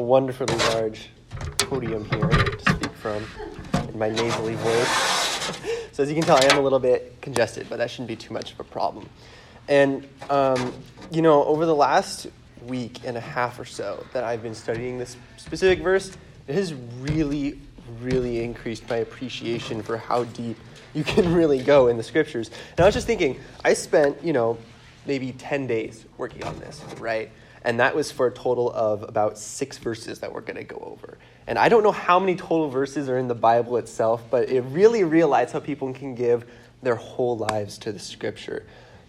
wonderfully large podium here to speak from in my nasally voice. so as you can tell, I am a little bit congested, but that shouldn't be too much of a problem. And, um, you know, over the last week and a half or so that I've been studying this specific verse, it has really, really increased my appreciation for how deep you can really go in the scriptures. And I was just thinking, I spent, you know, maybe 10 days working on this, right? And that was for a total of about six verses that we're going to go over. And I don't know how many total verses are in the Bible itself, but it really realized how people can give their whole lives to the scripture.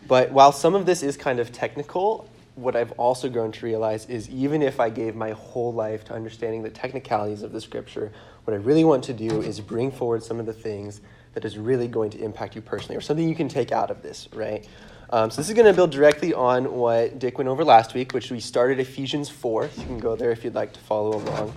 But while some of this is kind of technical, what I've also grown to realize is even if I gave my whole life to understanding the technicalities of the scripture, what I really want to do is bring forward some of the things that is really going to impact you personally or something you can take out of this, right? Um, so this is going to build directly on what Dick went over last week, which we started Ephesians 4. So you can go there if you'd like to follow along.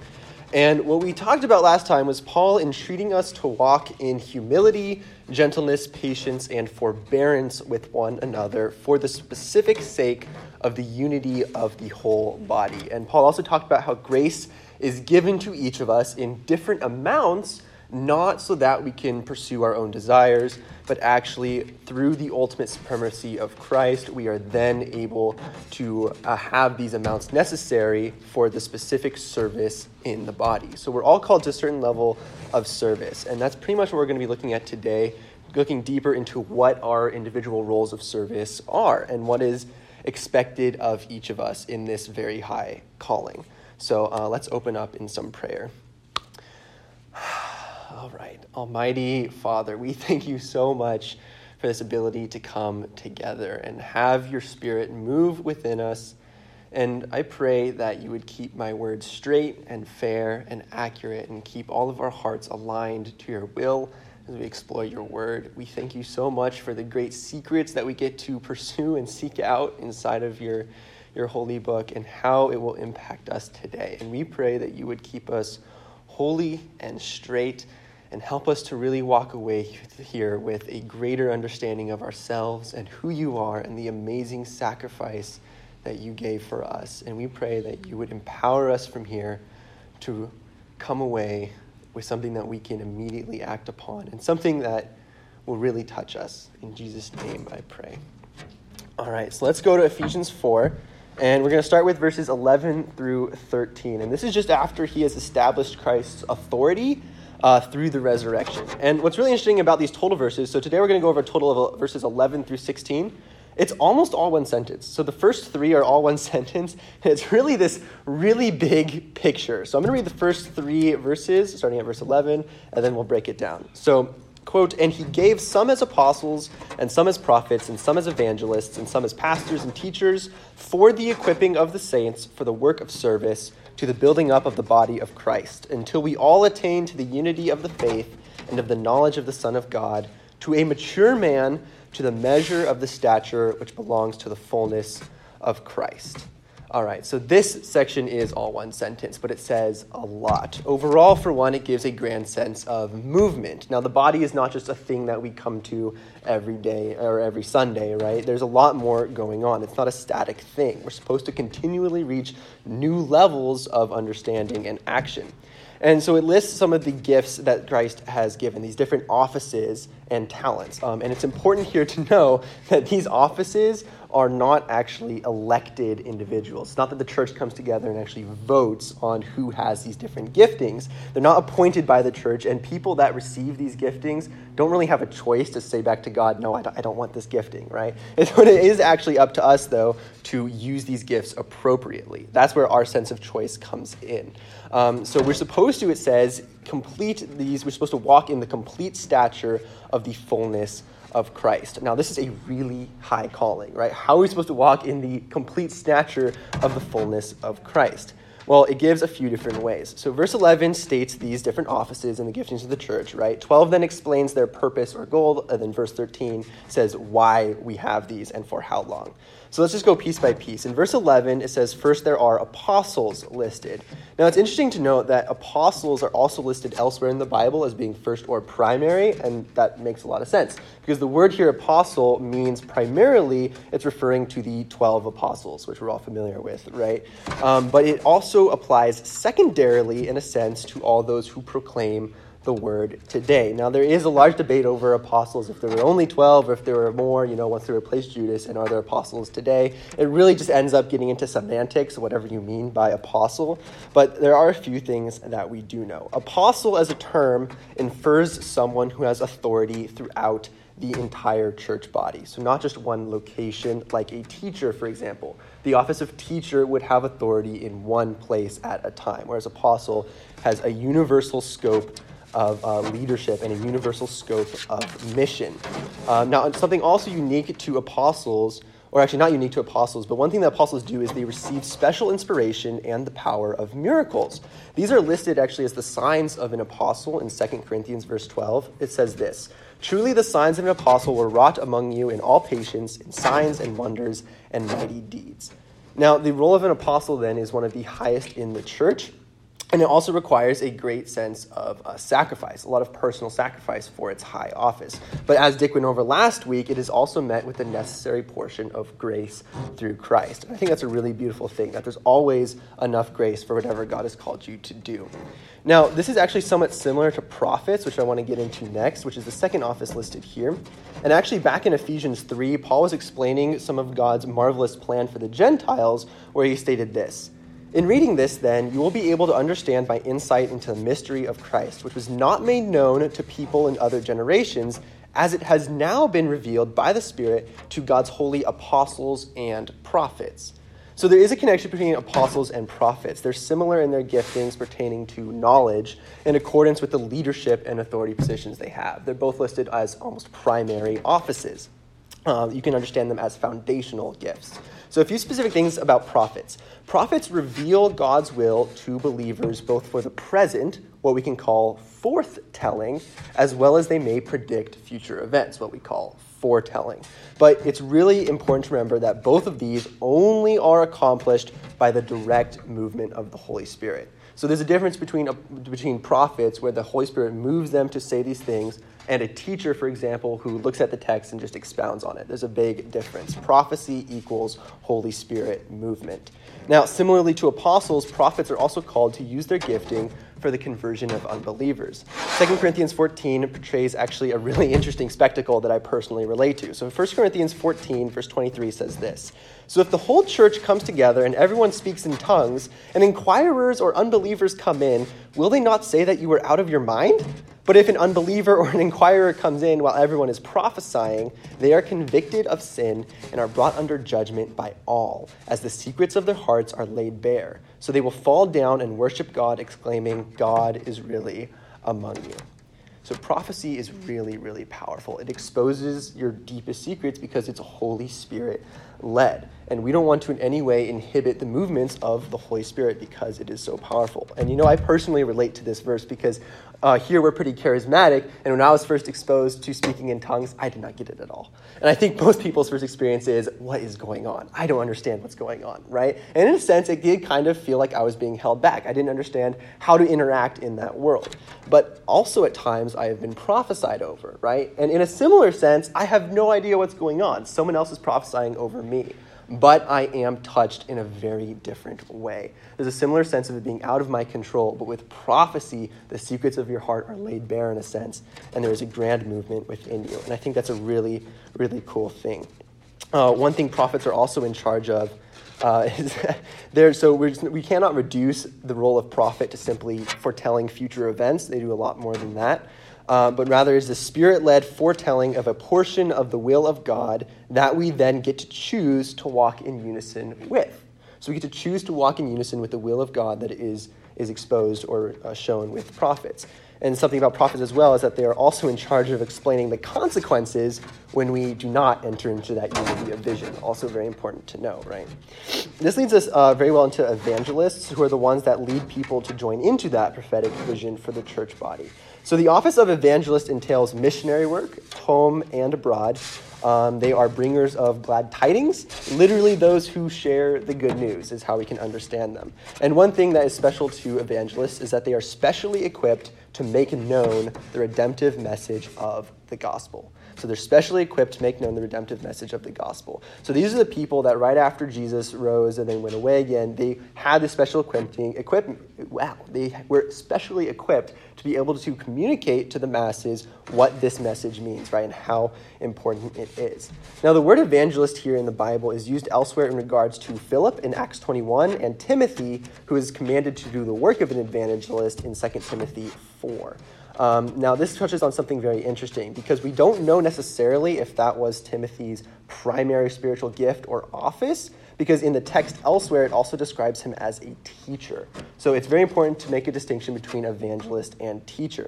And what we talked about last time was Paul entreating us to walk in humility, gentleness, patience, and forbearance with one another for the specific sake of the unity of the whole body. And Paul also talked about how grace is given to each of us in different amounts not so that we can pursue our own desires, but actually through the ultimate supremacy of Christ, we are then able to uh, have these amounts necessary for the specific service in the body. So we're all called to a certain level of service, and that's pretty much what we're going to be looking at today, looking deeper into what our individual roles of service are and what is expected of each of us in this very high calling. So uh, let's open up in some prayer. All right. Almighty Father, we thank you so much for this ability to come together and have your Spirit move within us. And I pray that you would keep my words straight and fair and accurate and keep all of our hearts aligned to your will as we explore your word. We thank you so much for the great secrets that we get to pursue and seek out inside of your, your holy book and how it will impact us today. And we pray that you would keep us holy and straight and help us to really walk away here with a greater understanding of ourselves and who you are and the amazing sacrifice that you gave for us. And we pray that you would empower us from here to come away with something that we can immediately act upon and something that will really touch us. In Jesus' name, I pray. All right, so let's go to Ephesians 4. And we're going to start with verses 11 through 13. And this is just after he has established Christ's authority uh, through the resurrection. And what's really interesting about these total verses, so today we're going to go over a total of verses 11 through 16. It's almost all one sentence. So the first three are all one sentence. It's really this really big picture. So I'm going to read the first three verses, starting at verse 11, and then we'll break it down. So, quote, and he gave some as apostles, and some as prophets, and some as evangelists, and some as pastors and teachers for the equipping of the saints for the work of service to the building up of the body of Christ, until we all attain to the unity of the faith and of the knowledge of the Son of God, to a mature man, to the measure of the stature which belongs to the fullness of Christ. All right, so this section is all one sentence, but it says a lot. Overall, for one, it gives a grand sense of movement. Now, the body is not just a thing that we come to every day or every Sunday, right? There's a lot more going on. It's not a static thing. We're supposed to continually reach new levels of understanding and action. And so it lists some of the gifts that Christ has given, these different offices and talents. Um, and it's important here to know that these offices are not actually elected individuals. It's not that the church comes together and actually votes on who has these different giftings. They're not appointed by the church, and people that receive these giftings don't really have a choice to say back to God, no, I don't, want this gifting, right? It's, it is actually up to us, though, to use these gifts appropriately. That's where our sense of choice comes in. Um, so we're supposed to, it says, complete these, we're supposed to walk in the complete stature of the fullness of Christ. Now, this is a really high calling, right? How are we supposed to walk in the complete stature of the fullness of Christ? Well, it gives a few different ways. So, verse 11 states these different offices and the giftings of the church, right? 12 then explains their purpose or goal, and then verse 13 says why we have these and for how long. So let's just go piece by piece. In verse 11, it says, First there are apostles listed. Now it's interesting to note that apostles are also listed elsewhere in the Bible as being first or primary, and that makes a lot of sense. Because the word here, apostle, means primarily it's referring to the 12 apostles, which we're all familiar with, right? Um, but it also applies secondarily, in a sense, to all those who proclaim the word today. Now, there is a large debate over apostles, if there were only 12 or if there were more, you know, once they replaced Judas, and are there apostles today? It really just ends up getting into semantics, whatever you mean by apostle. But there are a few things that we do know. Apostle as a term infers someone who has authority throughout the entire church body. So, not just one location, like a teacher, for example. The office of teacher would have authority in one place at a time, whereas apostle has a universal scope of uh, leadership and a universal scope of mission. Um, now, something also unique to apostles, or actually not unique to apostles, but one thing that apostles do is they receive special inspiration and the power of miracles. These are listed actually as the signs of an apostle in 2 Corinthians verse 12. It says this Truly the signs of an apostle were wrought among you in all patience, in signs and wonders and mighty deeds. Now, the role of an apostle then is one of the highest in the church. And it also requires a great sense of uh, sacrifice, a lot of personal sacrifice for its high office. But as Dick went over last week, it is also met with the necessary portion of grace through Christ. And I think that's a really beautiful thing, that there's always enough grace for whatever God has called you to do. Now, this is actually somewhat similar to prophets, which I want to get into next, which is the second office listed here. And actually, back in Ephesians 3, Paul was explaining some of God's marvelous plan for the Gentiles, where he stated this. In reading this, then, you will be able to understand my insight into the mystery of Christ, which was not made known to people in other generations, as it has now been revealed by the Spirit to God's holy apostles and prophets. So there is a connection between apostles and prophets. They're similar in their giftings pertaining to knowledge in accordance with the leadership and authority positions they have. They're both listed as almost primary offices. Um, you can understand them as foundational gifts. So, a few specific things about prophets. Prophets reveal God's will to believers both for the present, what we can call forthtelling, as well as they may predict future events, what we call foretelling. But it's really important to remember that both of these only are accomplished by the direct movement of the Holy Spirit. So there's a difference between, between prophets, where the Holy Spirit moves them to say these things, and a teacher, for example, who looks at the text and just expounds on it. There's a big difference. Prophecy equals Holy Spirit movement. Now, similarly to apostles, prophets are also called to use their gifting for the conversion of unbelievers. 2 Corinthians 14 portrays actually a really interesting spectacle that I personally relate to. So 1 Corinthians 14, verse 23 says this So if the whole church comes together and everyone speaks in tongues, and inquirers or unbelievers come in, will they not say that you are out of your mind? But if an unbeliever or an inquirer comes in while everyone is prophesying, they are convicted of sin and are brought under judgment by all, as the secrets of their hearts are laid bare. So they will fall down and worship God, exclaiming, God is really among you. So prophecy is really, really powerful. It exposes your deepest secrets because it's Holy Spirit led. And we don't want to in any way inhibit the movements of the Holy Spirit because it is so powerful. And you know, I personally relate to this verse because uh, here we're pretty charismatic. And when I was first exposed to speaking in tongues, I did not get it at all. And I think most people's first experience is, what is going on? I don't understand what's going on, right? And in a sense, it did kind of feel like I was being held back. I didn't understand how to interact in that world. But also at times, I have been prophesied over, right? And in a similar sense, I have no idea what's going on. Someone else is prophesying over me but I am touched in a very different way. There's a similar sense of it being out of my control, but with prophecy, the secrets of your heart are laid bare in a sense, and there is a grand movement within you. And I think that's a really, really cool thing. Uh, one thing prophets are also in charge of uh, is there. So we cannot reduce the role of prophet to simply foretelling future events. They do a lot more than that uh, but rather is the spirit led foretelling of a portion of the will of God that we then get to choose to walk in unison with. So we get to choose to walk in unison with the will of God that is, is exposed or uh, shown with prophets. And something about prophets as well is that they are also in charge of explaining the consequences when we do not enter into that unity of vision. Also, very important to know, right? This leads us uh, very well into evangelists, who are the ones that lead people to join into that prophetic vision for the church body. So, the office of evangelist entails missionary work, home and abroad. Um, they are bringers of glad tidings. Literally, those who share the good news is how we can understand them. And one thing that is special to evangelists is that they are specially equipped to make known the redemptive message of the gospel. So they're specially equipped to make known the redemptive message of the gospel. So these are the people that right after Jesus rose and then went away again, they had this special equipping, equipment. Wow, they were specially equipped to be able to communicate to the masses what this message means, right, and how important it is. Now, the word evangelist here in the Bible is used elsewhere in regards to Philip in Acts 21 and Timothy, who is commanded to do the work of an evangelist in 2 Timothy 4. Um, now, this touches on something very interesting because we don't know necessarily if that was Timothy's primary spiritual gift or office, because in the text elsewhere, it also describes him as a teacher. So it's very important to make a distinction between evangelist and teacher.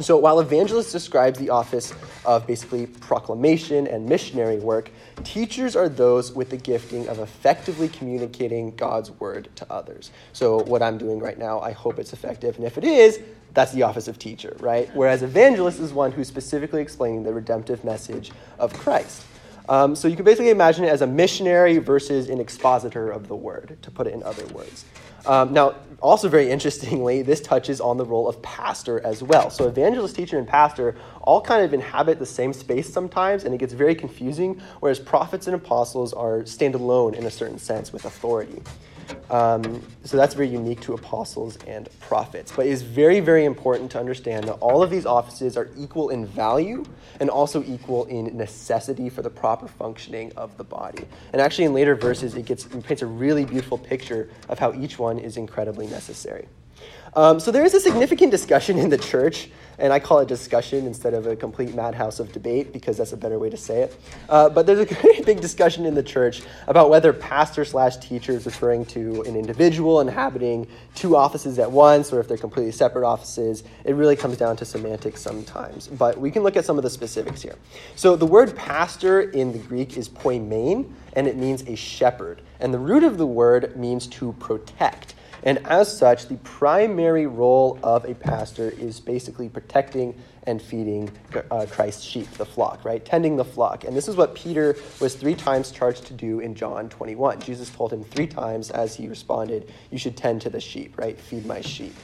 So while evangelist describes the office of basically proclamation and missionary work, teachers are those with the gifting of effectively communicating God's word to others. So what I'm doing right now, I hope it's effective, and if it is, that's the office of teacher, right? Whereas evangelist is one who's specifically explaining the redemptive message of Christ. Um, so you can basically imagine it as a missionary versus an expositor of the word, to put it in other words. Um, now, also very interestingly, this touches on the role of pastor as well. So evangelist, teacher, and pastor all kind of inhabit the same space sometimes, and it gets very confusing, whereas prophets and apostles are stand alone in a certain sense with authority. Um, so that's very unique to apostles and prophets. But it is very, very important to understand that all of these offices are equal in value and also equal in necessity for the proper functioning of the body. And actually, in later verses, it, gets, it paints a really beautiful picture of how each one is incredibly necessary. Um, so there is a significant discussion in the church, and I call it discussion instead of a complete madhouse of debate because that's a better way to say it. Uh, but there's a big discussion in the church about whether pastor slash teacher is referring to an individual inhabiting two offices at once or if they're completely separate offices. It really comes down to semantics sometimes, but we can look at some of the specifics here. So the word pastor in the Greek is poimen, and it means a shepherd. And the root of the word means to protect. And as such, the primary role of a pastor is basically protecting and feeding uh, Christ's sheep, the flock, right? Tending the flock. And this is what Peter was three times charged to do in John 21. Jesus told him three times as he responded, You should tend to the sheep, right? Feed my sheep.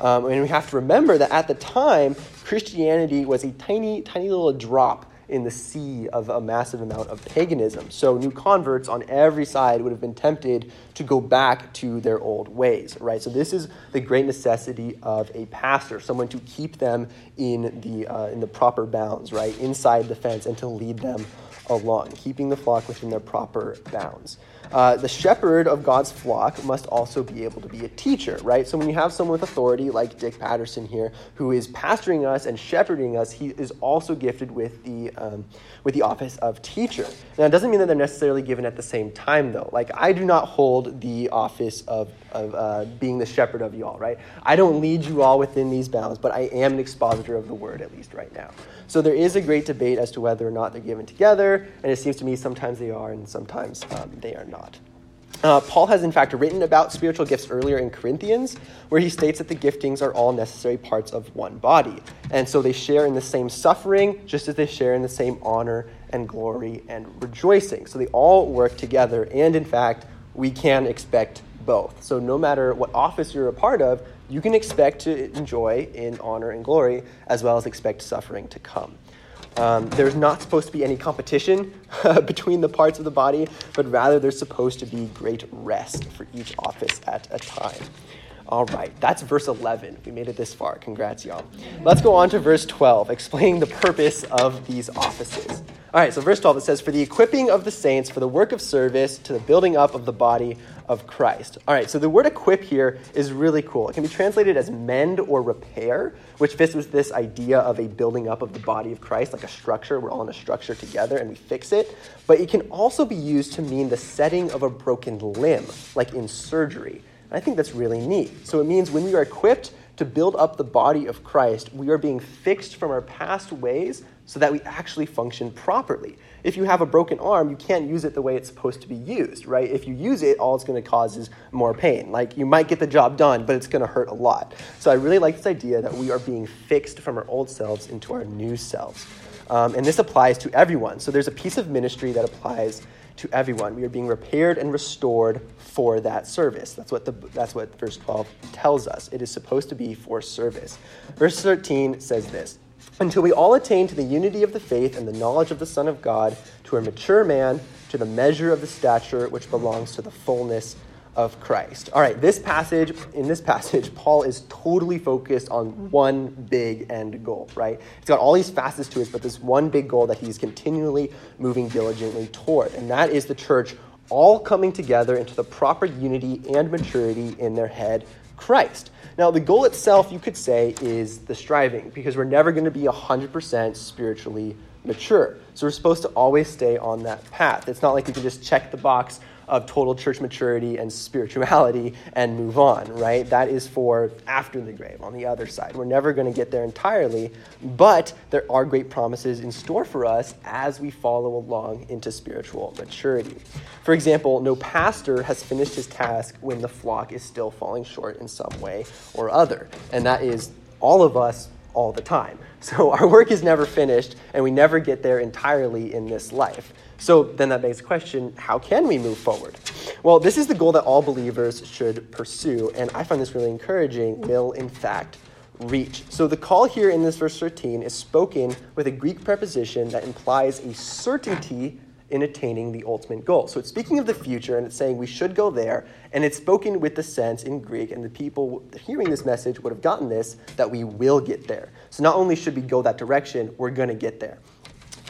Um, and we have to remember that at the time, Christianity was a tiny, tiny little drop in the sea of a massive amount of paganism. So new converts on every side would have been tempted to go back to their old ways, right? So this is the great necessity of a pastor, someone to keep them in the uh, in the proper bounds, right, inside the fence, and to lead them along, keeping the flock within their proper bounds. Uh, the shepherd of God's flock must also be able to be a teacher, right? So when you have someone with authority, like Dick Patterson here, who is pastoring us and shepherding us, he is also gifted with the um, with the office of teacher. Now, it doesn't mean that they're necessarily given at the same time, though. Like I do not hold the office of of uh, being the shepherd of you all, right? I don't lead you all within these bounds, but I am an expositor of the word, at least right now. So there is a great debate as to whether or not they're given together, and it seems to me sometimes they are and sometimes um, they are not. Uh, Paul has, in fact, written about spiritual gifts earlier in Corinthians, where he states that the giftings are all necessary parts of one body. And so they share in the same suffering, just as they share in the same honor and glory and rejoicing. So they all work together, and in fact, we can expect both. So no matter what office you're a part of, you can expect to enjoy in honor and glory, as well as expect suffering to come. Um, there's not supposed to be any competition between the parts of the body, but rather there's supposed to be great rest for each office at a time. All right, that's verse 11. We made it this far. Congrats, y'all. Let's go on to verse 12, explaining the purpose of these offices. All right, so verse 12 it says, For the equipping of the saints for the work of service to the building up of the body of Christ. All right, so the word equip here is really cool. It can be translated as mend or repair, which fits with this idea of a building up of the body of Christ, like a structure. We're all in a structure together and we fix it. But it can also be used to mean the setting of a broken limb, like in surgery. I think that's really neat. So it means when we are equipped to build up the body of Christ, we are being fixed from our past ways so that we actually function properly. If you have a broken arm, you can't use it the way it's supposed to be used, right? If you use it, all it's going to cause is more pain. Like you might get the job done, but it's going to hurt a lot. So I really like this idea that we are being fixed from our old selves into our new selves. Um, and this applies to everyone. So there's a piece of ministry that applies to everyone. We are being repaired and restored for that service. That's what, the, that's what verse 12 tells us. It is supposed to be for service. Verse 13 says this Until we all attain to the unity of the faith and the knowledge of the Son of God, to a mature man, to the measure of the stature which belongs to the fullness of Christ. All right, this passage, in this passage, Paul is totally focused on one big end goal, right? It's got all these facets to it, but this one big goal that he's continually moving diligently toward, and that is the church all coming together into the proper unity and maturity in their head, Christ. Now, the goal itself, you could say, is the striving, because we're never going to be 100% spiritually mature. So we're supposed to always stay on that path. It's not like we can just check the box of total church maturity and spirituality and move on, right? That is for after the grave on the other side. We're never going to get there entirely, but there are great promises in store for us as we follow along into spiritual maturity. For example, no pastor has finished his task when the flock is still falling short in some way or other, and that is all of us all the time. So our work is never finished, and we never get there entirely in this life. So then that begs the question how can we move forward? Well, this is the goal that all believers should pursue, and I find this really encouraging, will in fact reach. So the call here in this verse 13 is spoken with a Greek preposition that implies a certainty in attaining the ultimate goal. So it's speaking of the future and it's saying we should go there, and it's spoken with the sense in Greek, and the people hearing this message would have gotten this that we will get there. So not only should we go that direction, we're going to get there.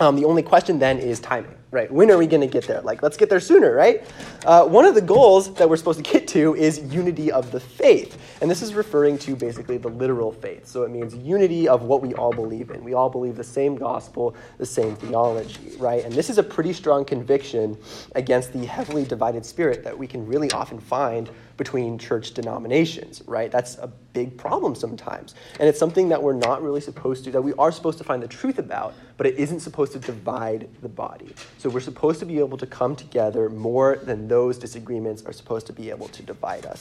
Um, the only question then is timing, right? When are we going to get there? Like, let's get there sooner, right? Uh, one of the goals that we're supposed to get to is unity of the faith. And this is referring to basically the literal faith. So it means unity of what we all believe in. We all believe the same gospel, the same theology, right? And this is a pretty strong conviction against the heavily divided spirit that we can really often find between church denominations, right? That's a big problem sometimes. And it's something that we're not really supposed to, that we are supposed to find the truth about, but it isn't supposed to divide the body. So we're supposed to be able to come together more than those disagreements are supposed to be able to divide us.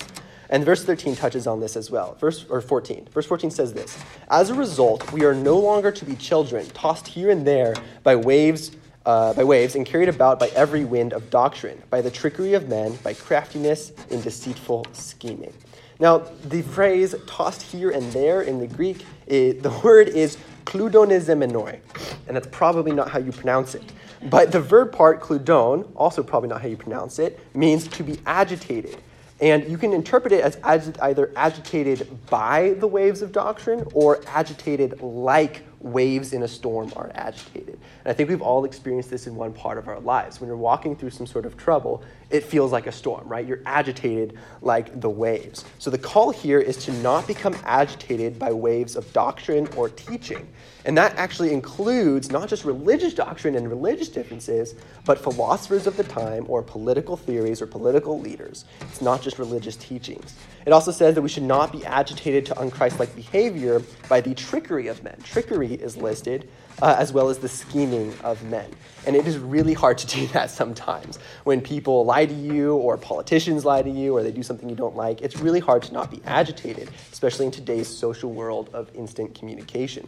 And verse 13 touches on this as well. Verse or 14. Verse 14 says this: As a result, we are no longer to be children, tossed here and there by waves uh, by waves and carried about by every wind of doctrine, by the trickery of men, by craftiness in deceitful scheming. Now, the phrase tossed here and there in the Greek, the word is kludonizemenoi, and that's probably not how you pronounce it. But the verb part, kludon, also probably not how you pronounce it, means to be agitated. And you can interpret it as agi- either agitated by the waves of doctrine or agitated like waves in a storm are agitated. And I think we've all experienced this in one part of our lives. When you're walking through some sort of trouble, it feels like a storm, right? You're agitated like the waves. So the call here is to not become agitated by waves of doctrine or teaching. And that actually includes not just religious doctrine and religious differences, but philosophers of the time or political theories or political leaders. It's not just religious teachings. It also says that we should not be agitated to unchristlike behavior by the trickery of men. Trickery is listed uh, as well as the scheming of men. And it is really hard to do that sometimes. When people lie to you, or politicians lie to you, or they do something you don't like, it's really hard to not be agitated, especially in today's social world of instant communication.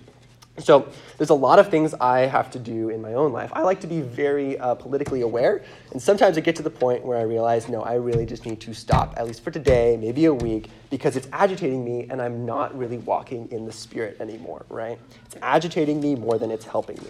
So there's a lot of things I have to do in my own life. I like to be very uh, politically aware, and sometimes I get to the point where I realize, no, I really just need to stop, at least for today, maybe a week, because it's agitating me, and I'm not really walking in the spirit anymore, right? It's agitating me more than it's helping me.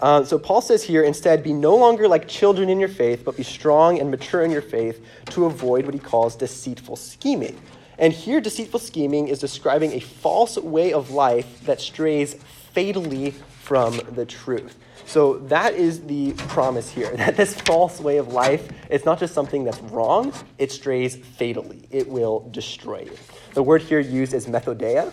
Uh, so Paul says here, instead, be no longer like children in your faith, but be strong and mature in your faith to avoid what he calls deceitful scheming. And here, deceitful scheming is describing a false way of life that strays fatally from the truth. So that is the promise here that this false way of life, it's not just something that's wrong, it strays fatally. It will destroy you. The word here used is methodeia,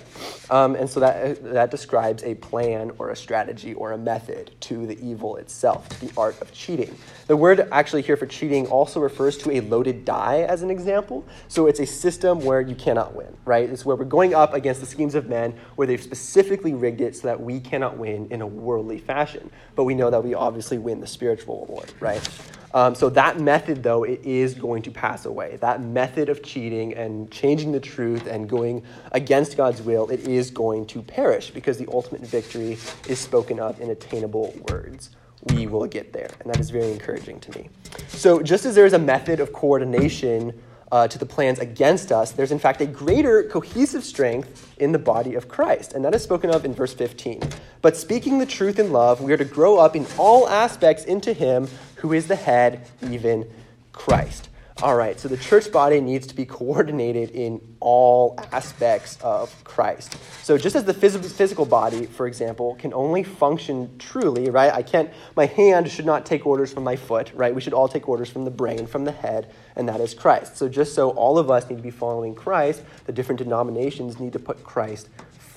um, and so that, that describes a plan or a strategy or a method to the evil itself, to the art of cheating. The word actually here for cheating also refers to a loaded die as an example. So it's a system where you cannot win, right? It's where we're going up against the schemes of men where they've specifically rigged it so that we cannot win in a worldly fashion. But we know that we obviously win the spiritual award, right? Um, so that method, though, it is going to pass away. That method of cheating and changing the truth and going against God's will, it is going to perish because the ultimate victory is spoken of in attainable words. We will get there, and that is very encouraging to me. So, just as there is a method of coordination uh, to the plans against us, there's in fact a greater cohesive strength in the body of Christ. And that is spoken of in verse 15. But speaking the truth in love, we are to grow up in all aspects into Him who is the head, even Christ. All right, so the church body needs to be coordinated in all aspects of Christ. So just as the physical body, for example, can only function truly, right? I can't, my hand should not take orders from my foot, right? We should all take orders from the brain, from the head, and that is Christ. So just so all of us need to be following Christ, the different denominations need to put Christ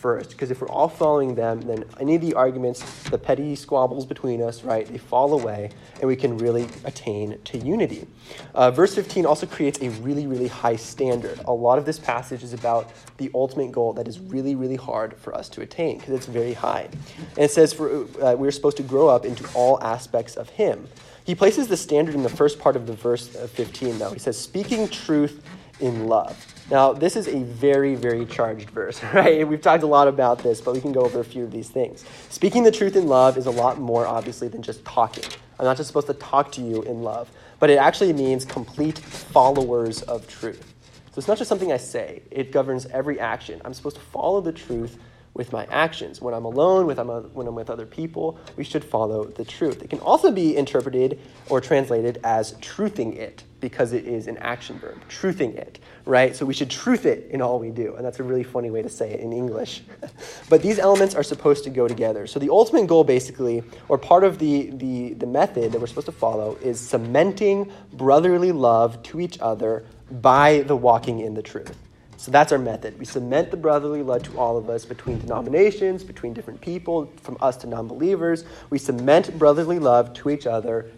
first. Because if we're all following them, then any of the arguments, the petty squabbles between us, right, they fall away, and we can really attain to unity. Uh, verse 15 also creates a really, really high standard. A lot of this passage is about the ultimate goal that is really, really hard for us to attain because it's very high. And it says for, uh, we're supposed to grow up into all aspects of Him. He places the standard in the first part of the verse 15, though. He says, speaking truth in love. Now, this is a very, very charged verse, right? We've talked a lot about this, but we can go over a few of these things. Speaking the truth in love is a lot more, obviously, than just talking. I'm not just supposed to talk to you in love, but it actually means complete followers of truth. So it's not just something I say, it governs every action. I'm supposed to follow the truth with my actions. When I'm alone, when I'm with other people, we should follow the truth. It can also be interpreted or translated as truthing it because it is an action verb, truthing it, right? So we should truth it in all we do. And that's a really funny way to say it in English. but these elements are supposed to go together. So the ultimate goal, basically, or part of the, the, the method that we're supposed to follow, is cementing brotherly love to each other by the walking in the truth. So that's our method. We cement the brotherly love to all of us between denominations, between different people, from us to non believers. We cement brotherly love to each other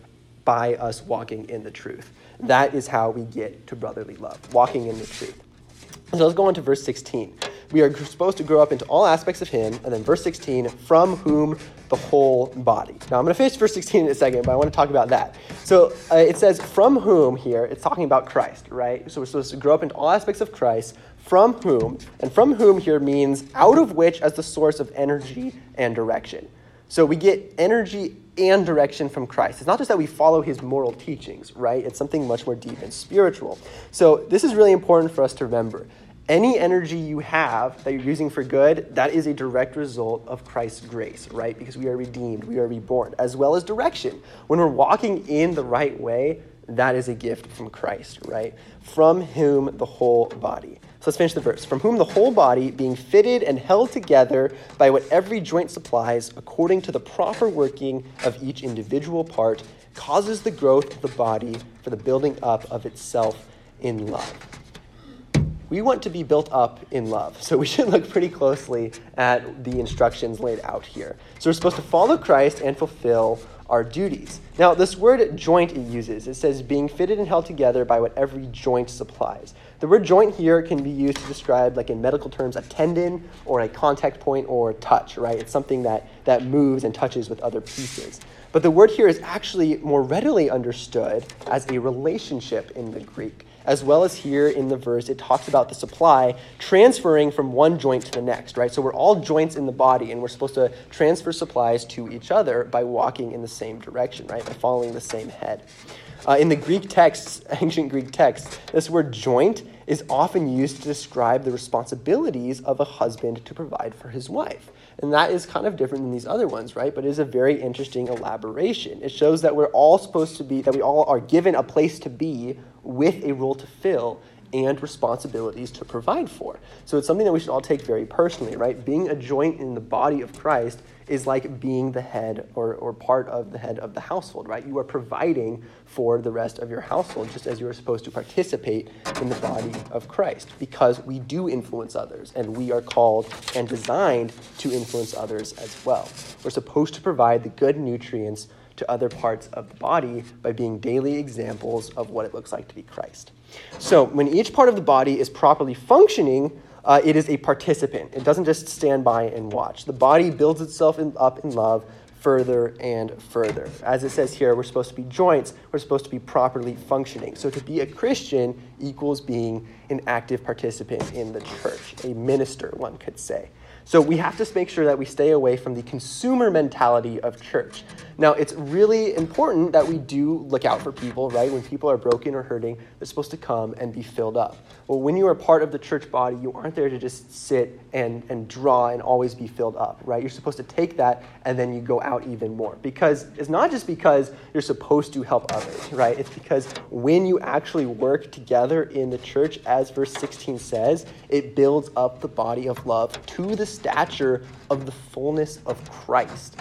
by us walking in the truth. That is how we get to brotherly love, walking in the truth. So let's go on to verse 16. We are supposed to grow up into all aspects of Him, and then verse 16, from whom the whole body. Now I'm going to finish verse 16 in a second, but I want to talk about that. So uh, it says, from whom here, it's talking about Christ, right? So we're supposed to grow up into all aspects of Christ, from whom, and from whom here means out of which as the source of energy and direction. So we get energy and direction from Christ. It's not just that we follow his moral teachings, right? It's something much more deep and spiritual. So this is really important for us to remember. Any energy you have that you're using for good, that is a direct result of Christ's grace, right? Because we are redeemed, we are reborn, as well as direction. When we're walking in the right way, that is a gift from Christ, right? From whom the whole body. So let's finish the verse. From whom the whole body, being fitted and held together by what every joint supplies, according to the proper working of each individual part, causes the growth of the body for the building up of itself in love. We want to be built up in love, so we should look pretty closely at the instructions laid out here. So we're supposed to follow Christ and fulfill our duties. Now, this word joint it uses, it says being fitted and held together by what every joint supplies. The word joint here can be used to describe, like in medical terms, a tendon or a contact point or touch, right? It's something that, that moves and touches with other pieces. But the word here is actually more readily understood as a relationship in the Greek as well as here in the verse, it talks about the supply transferring from one joint to the next, right? So we're all joints in the body, and we're supposed to transfer supplies to each other by walking in the same direction, right? By following the same head. Uh, in the Greek texts, ancient Greek texts, this word joint is often used to describe the responsibilities of a husband to provide for his wife. And that is kind of different than these other ones, right? But it is a very interesting elaboration. It shows that we're all supposed to be, that we all are given a place to be with a role to fill and responsibilities to provide for. So it's something that we should all take very personally, right? Being a joint in the body of Christ is like being the head or, or part of the head of the household, right? You are providing for the rest of your household just as you are supposed to participate in the body of Christ because we do influence others and we are called and designed to influence others as well. We're supposed to provide the good nutrients to other parts of the body by being daily examples of what it looks like to be Christ. So, when each part of the body is properly functioning, uh, it is a participant. It doesn't just stand by and watch. The body builds itself in, up in love further and further. As it says here, we're supposed to be joints, we're supposed to be properly functioning. So to be a Christian equals being an active participant in the church, a minister, one could say. So we have to make sure that we stay away from the consumer mentality of church. Now, it's really important that we do look out for people, right? When people are broken or hurting, they're supposed to come and be filled up. Well, when you are part of the church body, you aren't there to just sit and, and draw and always be filled up, right? You're supposed to take that and then you go out even more. Because it's not just because you're supposed to help others, right? It's because when you actually work together in the church, as verse 16 says, it builds up the body of love to the stature of the fullness of Christ.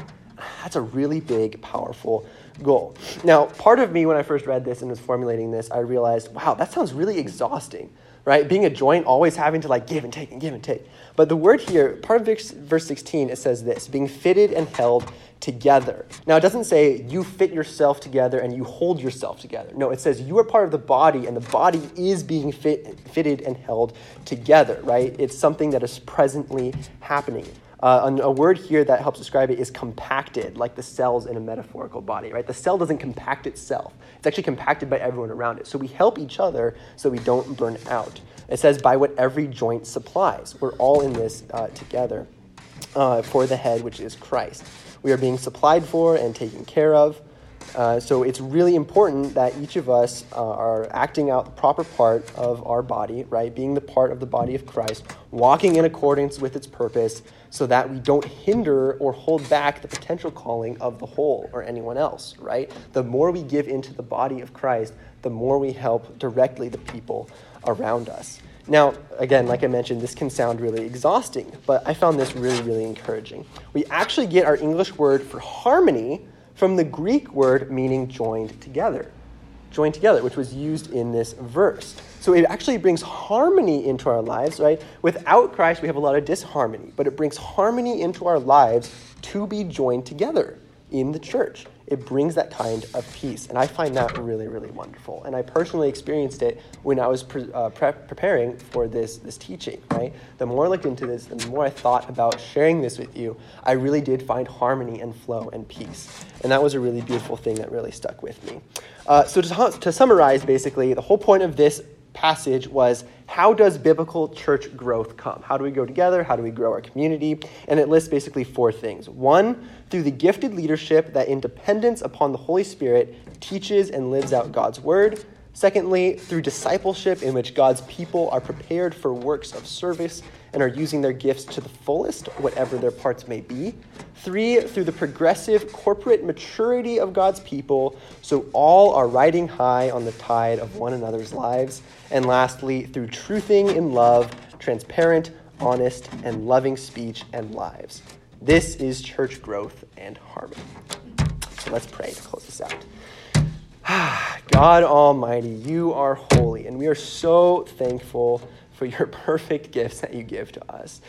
That's a really big, powerful goal. Now, part of me, when I first read this and was formulating this, I realized, wow, that sounds really exhausting, right? Being a joint, always having to like give and take and give and take. But the word here, part of verse 16, it says this being fitted and held together. Now, it doesn't say you fit yourself together and you hold yourself together. No, it says you are part of the body and the body is being fit, fitted and held together, right? It's something that is presently happening. Uh, a word here that helps describe it is compacted, like the cells in a metaphorical body, right? The cell doesn't compact itself. It's actually compacted by everyone around it. So we help each other so we don't burn out. It says, by what every joint supplies. We're all in this uh, together uh, for the head, which is Christ. We are being supplied for and taken care of. Uh, so it's really important that each of us uh, are acting out the proper part of our body, right? Being the part of the body of Christ, walking in accordance with its purpose, so that we don't hinder or hold back the potential calling of the whole or anyone else, right? The more we give into the body of Christ, the more we help directly the people around us. Now, again, like I mentioned, this can sound really exhausting, but I found this really, really encouraging. We actually get our English word for harmony from the Greek word meaning joined together. Joined together, which was used in this verse. So it actually brings harmony into our lives, right? Without Christ, we have a lot of disharmony, but it brings harmony into our lives to be joined together in the church. It brings that kind of peace. And I find that really, really wonderful. And I personally experienced it when I was pre- uh, pre- preparing for this, this teaching, right? The more I looked into this, the more I thought about sharing this with you, I really did find harmony and flow and peace. And that was a really beautiful thing that really stuck with me. Uh, so, to, to summarize, basically, the whole point of this passage was how does biblical church growth come? How do we go together? How do we grow our community? And it lists basically four things. One, through the gifted leadership that, in dependence upon the Holy Spirit, teaches and lives out God's word. Secondly, through discipleship in which God's people are prepared for works of service and are using their gifts to the fullest, whatever their parts may be. Three, through the progressive corporate maturity of God's people, so all are riding high on the tide of one another's lives. And lastly, through truthing in love, transparent, honest, and loving speech and lives. This is church growth and harmony. So let's pray to close this out. God Almighty, you are holy, and we are so thankful for your perfect gifts that you give to us.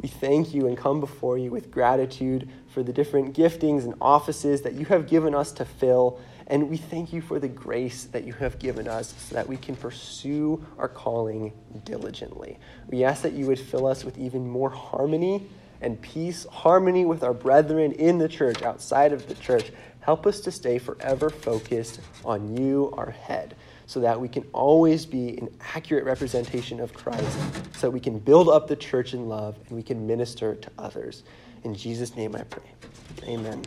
We thank you and come before you with gratitude for the different giftings and offices that you have given us to fill. And we thank you for the grace that you have given us so that we can pursue our calling diligently. We ask that you would fill us with even more harmony and peace, harmony with our brethren in the church, outside of the church. Help us to stay forever focused on you, our head so that we can always be an accurate representation of Christ, so that we can build up the church in love and we can minister to others. In Jesus' name I pray. Amen.